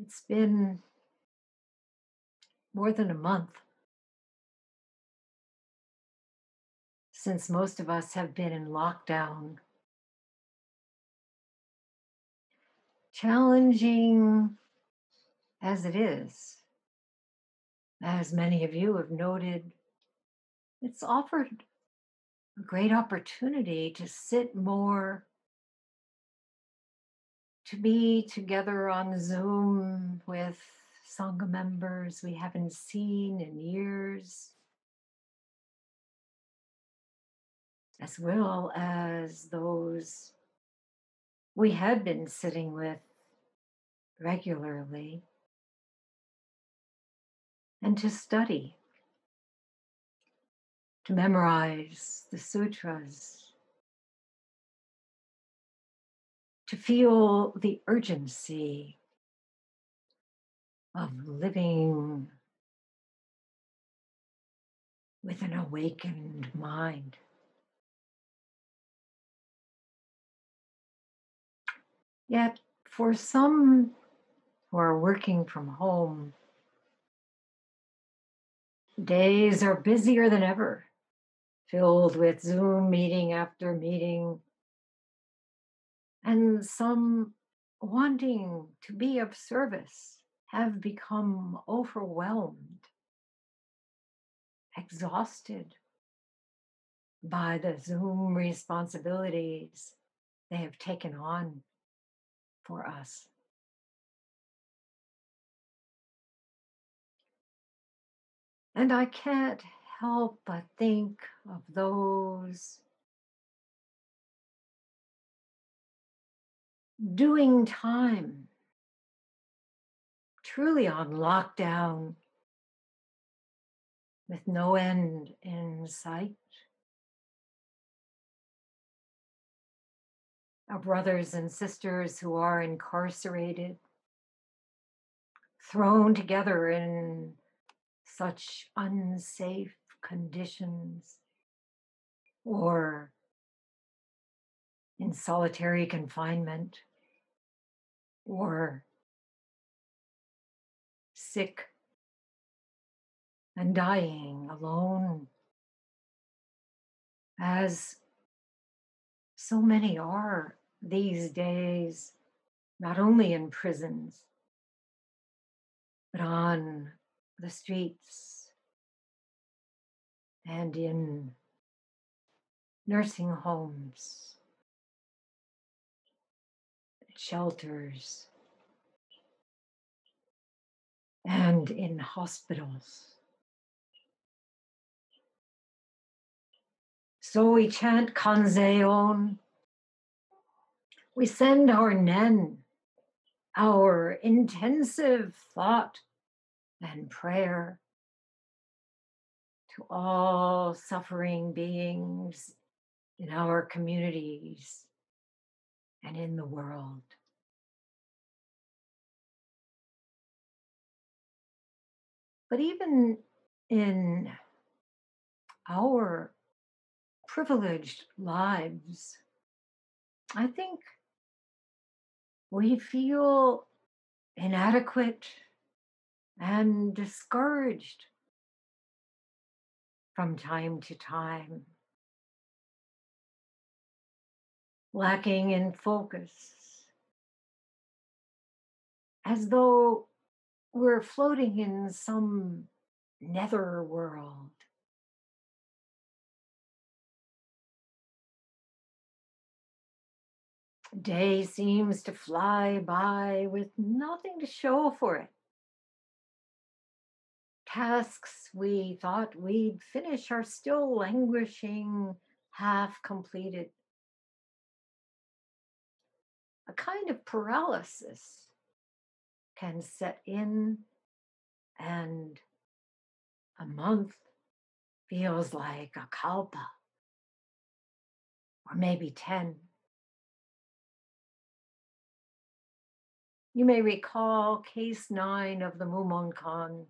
It's been more than a month since most of us have been in lockdown. Challenging as it is, as many of you have noted, it's offered a great opportunity to sit more, to be together on Zoom with Sangha members we haven't seen in years, as well as those we had been sitting with regularly, and to study, to memorize the sutras, to feel the urgency of living with an awakened mind. Yet, for some who are working from home, days are busier than ever, filled with Zoom meeting after meeting, and some wanting to be of service have become overwhelmed, exhausted by the Zoom responsibilities they have taken on for us. And I can't help but think of those doing time. Truly on lockdown. With no end in sight. Our brothers and sisters who are incarcerated, thrown together in such unsafe conditions. Or in solitary confinement or sick and dying alone, as so many are these days, not only in prisons, but on the streets and in nursing homes, shelters, and in hospitals. So we chant Kanzeon. We send our Nen, our intensive thought and prayer to all suffering beings in our communities and in the world. But even in our privileged lives, I think we feel inadequate and discouraged from time to time, lacking in focus, as though we're floating in some nether world. Day seems to fly by with nothing to show for it. Tasks we thought we'd finish are still languishing, half completed. A kind of paralysis can set in, and a month feels like a kalpa, or maybe 10. You may recall case nine of the Mumonkan,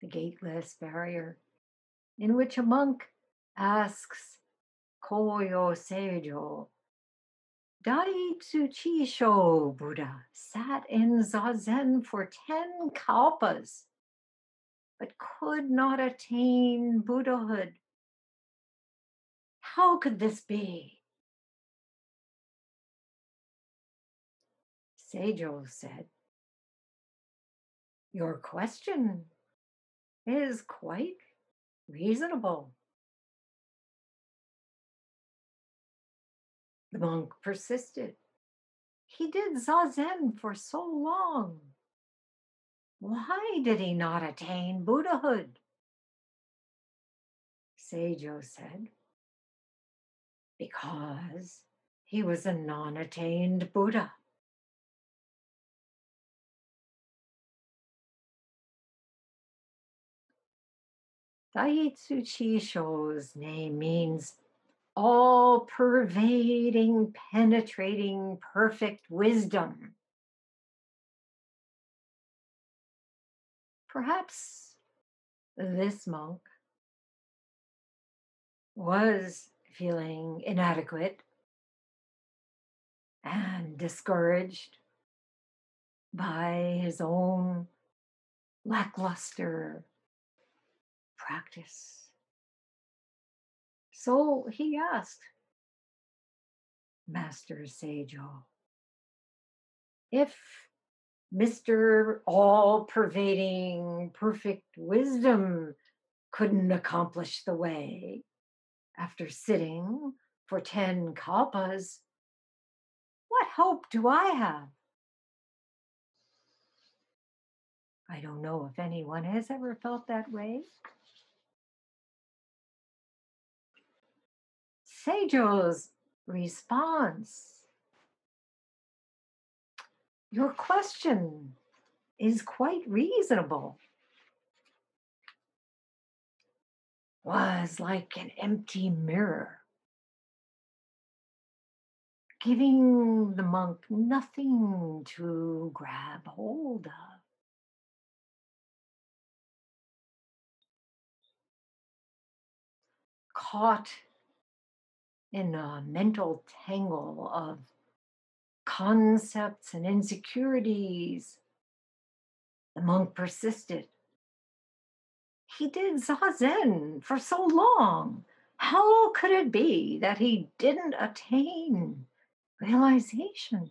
the gateless barrier, in which a monk asks Koyo Seijo, Daitsu Chisho Buddha sat in Zazen for 10 kalpas, but could not attain Buddhahood. How could this be? Seijo said, Your question is quite reasonable. The monk persisted. He did zazen for so long. Why did he not attain Buddhahood? Seijo said, Because he was a non attained Buddha. Daitsu Chisho's name means all pervading, penetrating, perfect wisdom. Perhaps this monk was feeling inadequate and discouraged by his own lackluster practice. So he asked Master Seijo if Mr. All pervading perfect wisdom couldn't accomplish the way after sitting for 10 kalpas, what hope do I have? I don't know if anyone has ever felt that way. Seijo's response Your question is quite reasonable. Was like an empty mirror, giving the monk nothing to grab hold of. Caught in a mental tangle of concepts and insecurities. The monk persisted. He did zazen for so long. How could it be that he didn't attain realization?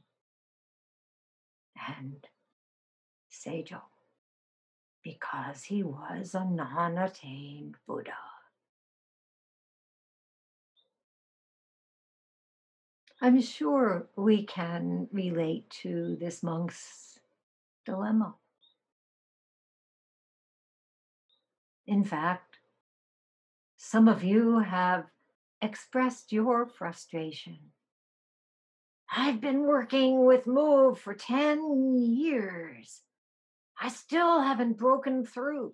And Seijo, because he was a non attained Buddha. I'm sure we can relate to this monk's dilemma. In fact, some of you have expressed your frustration. I've been working with Mu for 10 years. I still haven't broken through.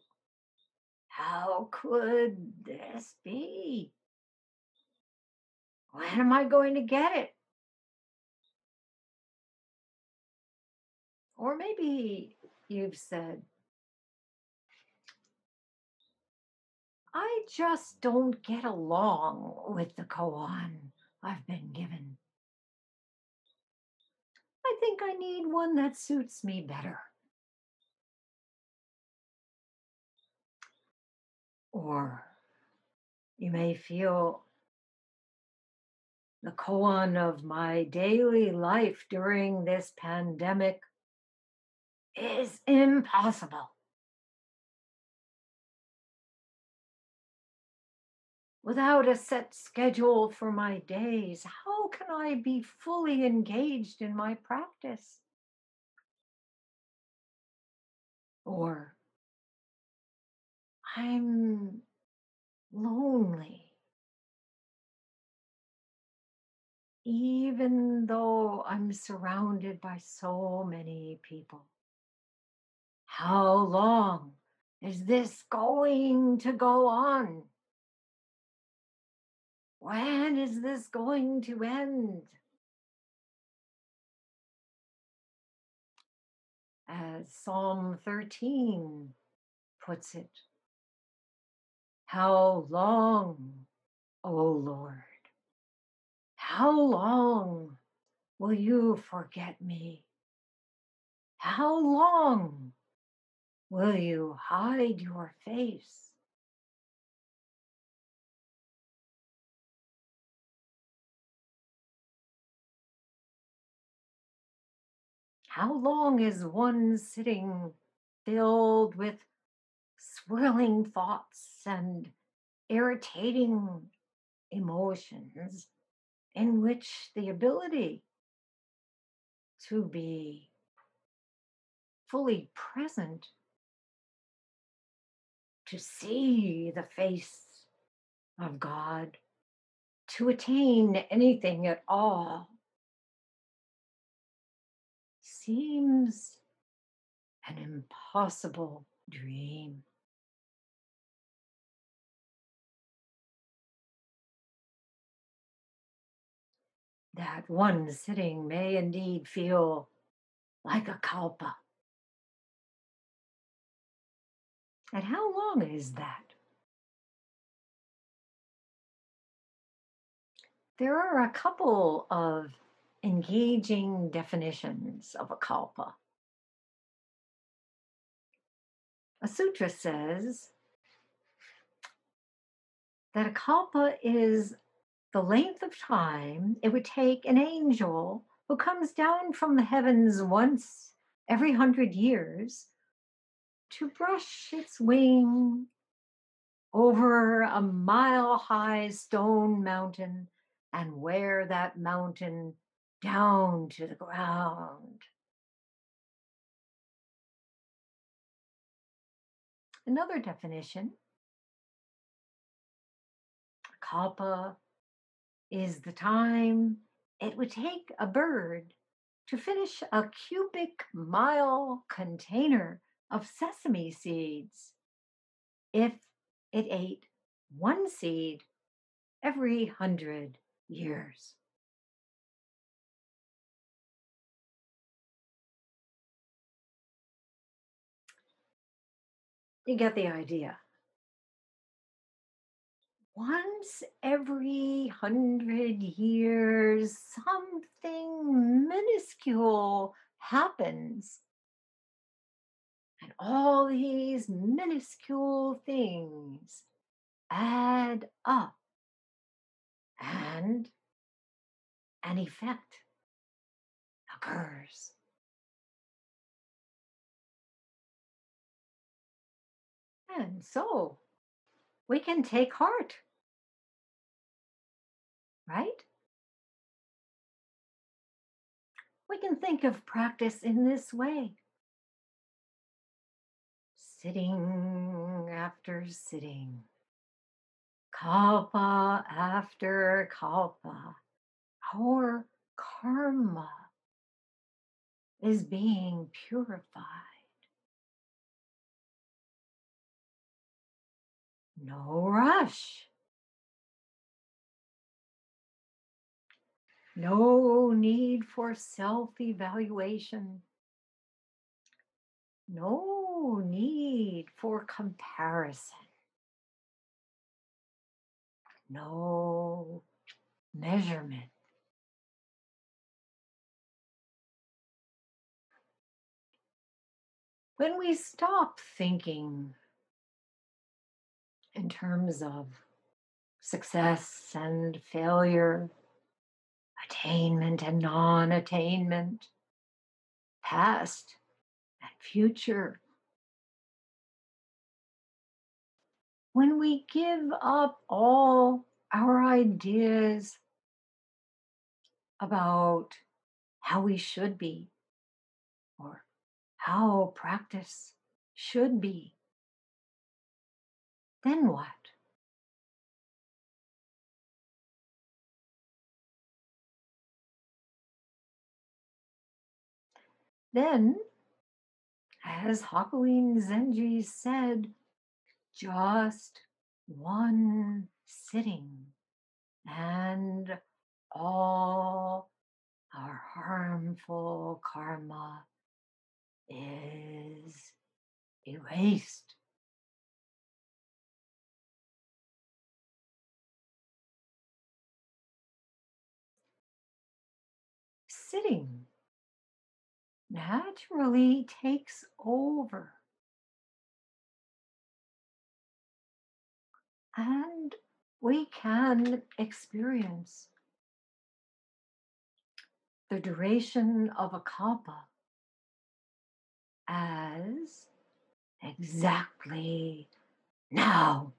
How could this be? When am I going to get it? Or maybe you've said, I just don't get along with the koan I've been given. I think I need one that suits me better. Or you may feel the koan of my daily life during this pandemic is impossible. Without a set schedule for my days, how can I be fully engaged in my practice? Or I'm lonely. even though I'm surrounded by so many people. How long is this going to go on? When is this going to end? As Psalm 13 puts it, how long, O Lord? How long will you forget me? How long will you hide your face? How long is one sitting filled with swirling thoughts and irritating emotions in which the ability to be fully present, to see the face of God, to attain anything at all, seems an impossible dream. That one sitting may indeed feel like a kalpa. And how long is that? There are a couple of engaging definitions of a kalpa. A sutra says that a kalpa is the length of time it would take an angel who comes down from the heavens once every hundred years to brush its wing over a mile high stone mountain and wear that mountain down to the ground. Another definition kalpa is the time it would take a bird to finish a cubic mile container of sesame seeds if it ate one seed every hundred years. You get the idea. Once every hundred years, something minuscule happens. All these minuscule things add up and an effect occurs. And so we can take heart, right? We can think of practice in this way sitting after sitting, kalpa after kalpa. Our karma is being purified. No rush. No need for self evaluation. No need for comparison. No measurement. When we stop thinking in terms of success and failure, attainment and non attainment, past future. When we give up all our ideas about how we should be or how practice should be, then what? Then, as Hakuin Zenji said, just one sitting and all our harmful karma is erased. sitting naturally takes over. And we can experience the duration of a kalpa as exactly now.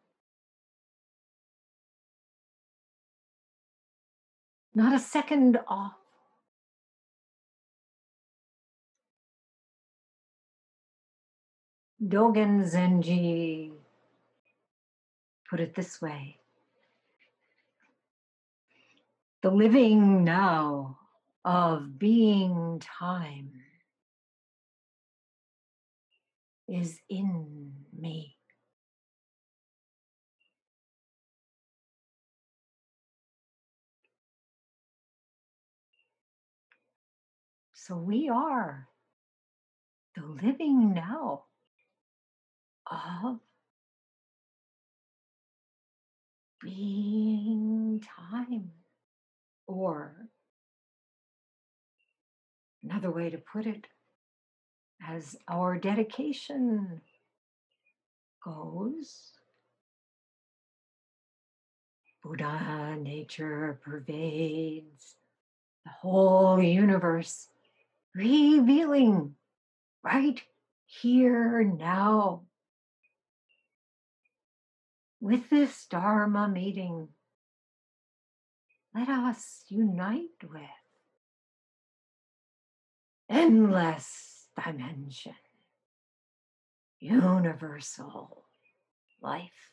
Not a second off. Dogen Zenji. Put it this way. The living now of being time is in me. So we are the living now of being time. Or another way to put it, as our dedication goes, Buddha nature pervades the whole universe, revealing right here now. With this Dharma meeting, let us unite with endless dimension, universal life.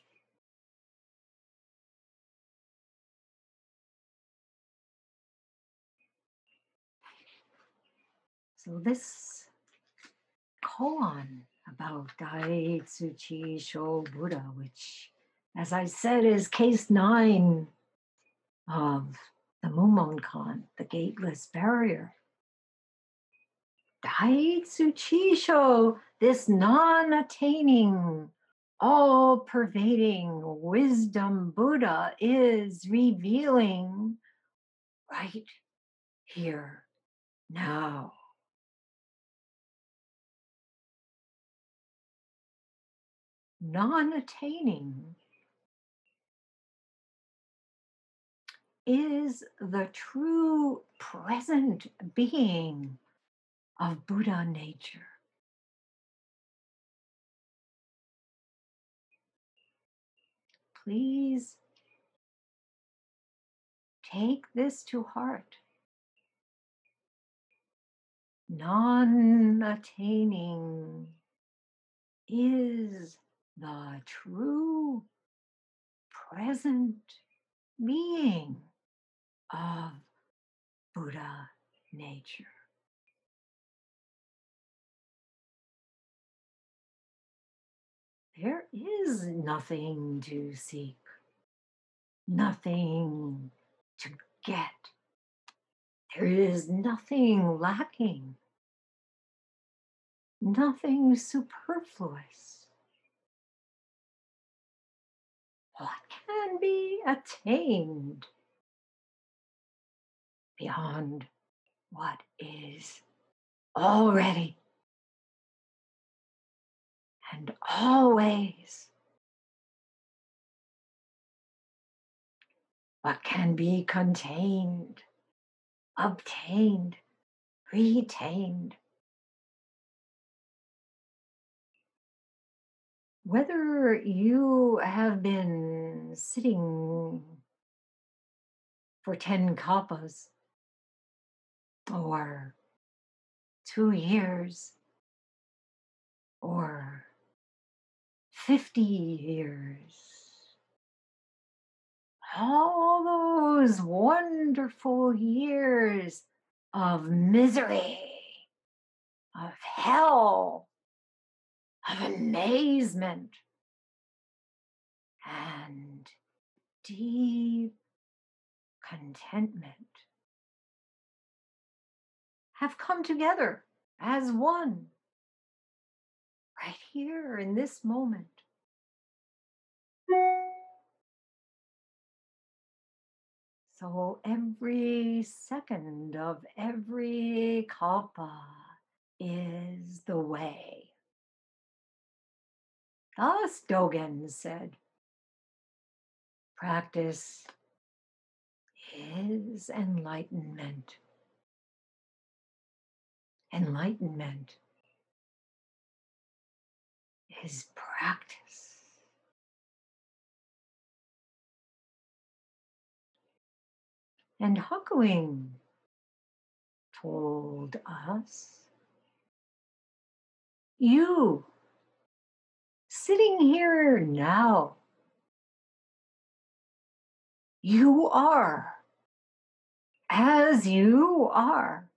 So this koan about Daitsu Chisho Buddha, which, as I said, is case nine of the Mumonkan, the gateless barrier. Daitsu Chisho, this non-attaining, all-pervading wisdom Buddha is revealing right here now. non attaining is the true present being of Buddha nature. Please take this to heart. Non attaining is the true present being of Buddha nature. There is nothing to seek, nothing to get. There is nothing lacking, nothing superfluous. what can be attained beyond what is already and always. What can be contained, obtained, retained whether you have been sitting for 10 kalpas or two years or 50 years. All those wonderful years of misery, of hell, of amazement and deep contentment have come together as one right here in this moment. So every second of every kalpa is the way. Thus, Dogen said, practice is enlightenment. Enlightenment is practice. And Hakuin told us, you sitting here now, you are as you are.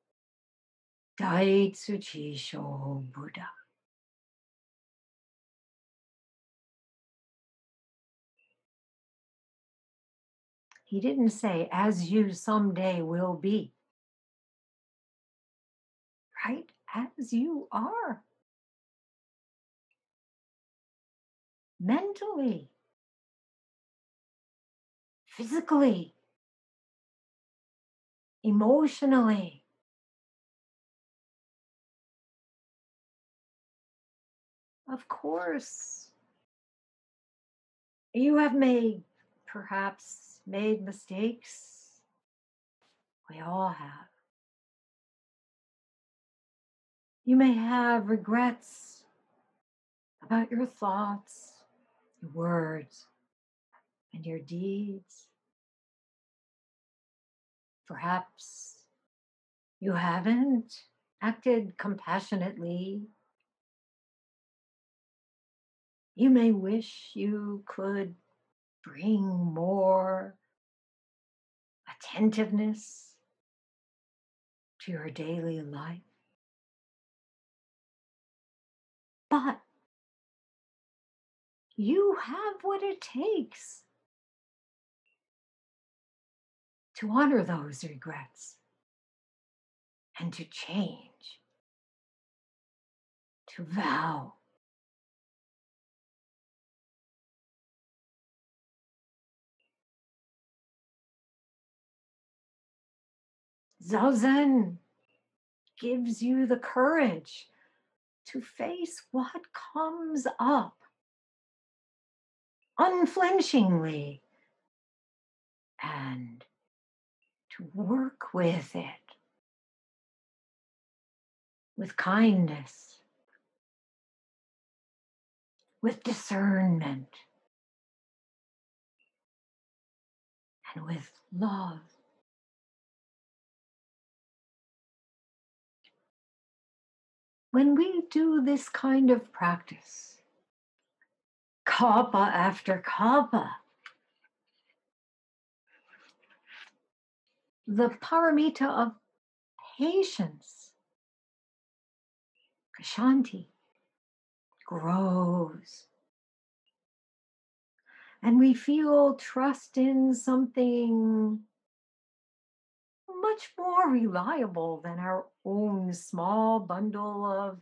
Daitsu Chisho Buddha. He didn't say, as you someday will be. Right? As you are. Mentally, physically, emotionally. Of course, you have made perhaps made mistakes. We all have. You may have regrets about your thoughts, your words, and your deeds. Perhaps you haven't acted compassionately. You may wish you could bring more attentiveness to your daily life. But you have what it takes to honor those regrets and to change, to vow Zazen gives you the courage to face what comes up unflinchingly and to work with it with kindness, with discernment, and with love. When we do this kind of practice, kalpa after kalpa, the paramita of patience, kshanti, grows. And we feel trust in something much more reliable than our own small bundle of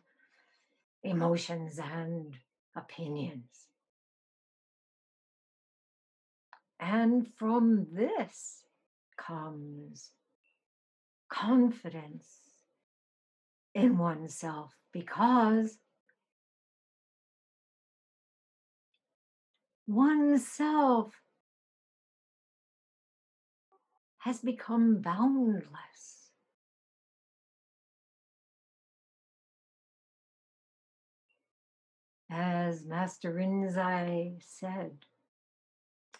emotions and opinions. And from this comes confidence in oneself because oneself has become boundless. As Master Rinzai said,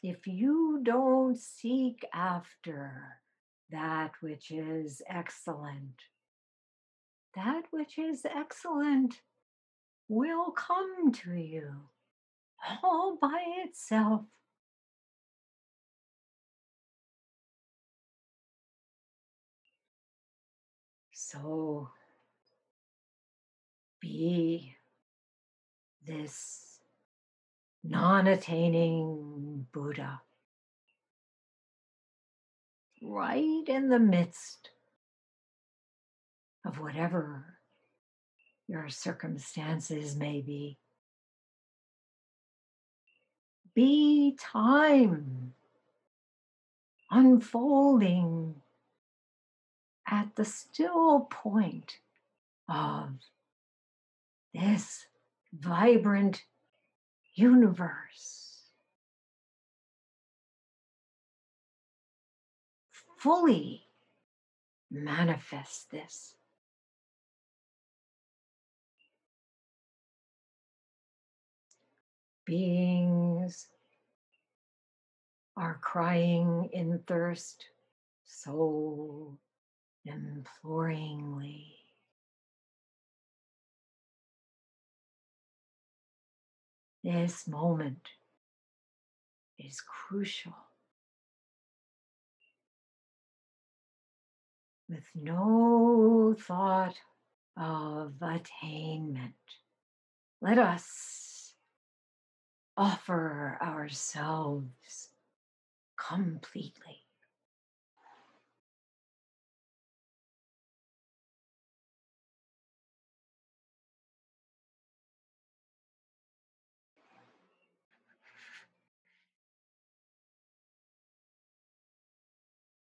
if you don't seek after that which is excellent, that which is excellent will come to you all by itself. So be this non attaining Buddha right in the midst of whatever your circumstances may be. Be time unfolding at the still point of this vibrant universe. Fully manifest this. Beings are crying in thirst so imploringly. This moment is crucial. With no thought of attainment, let us offer ourselves completely.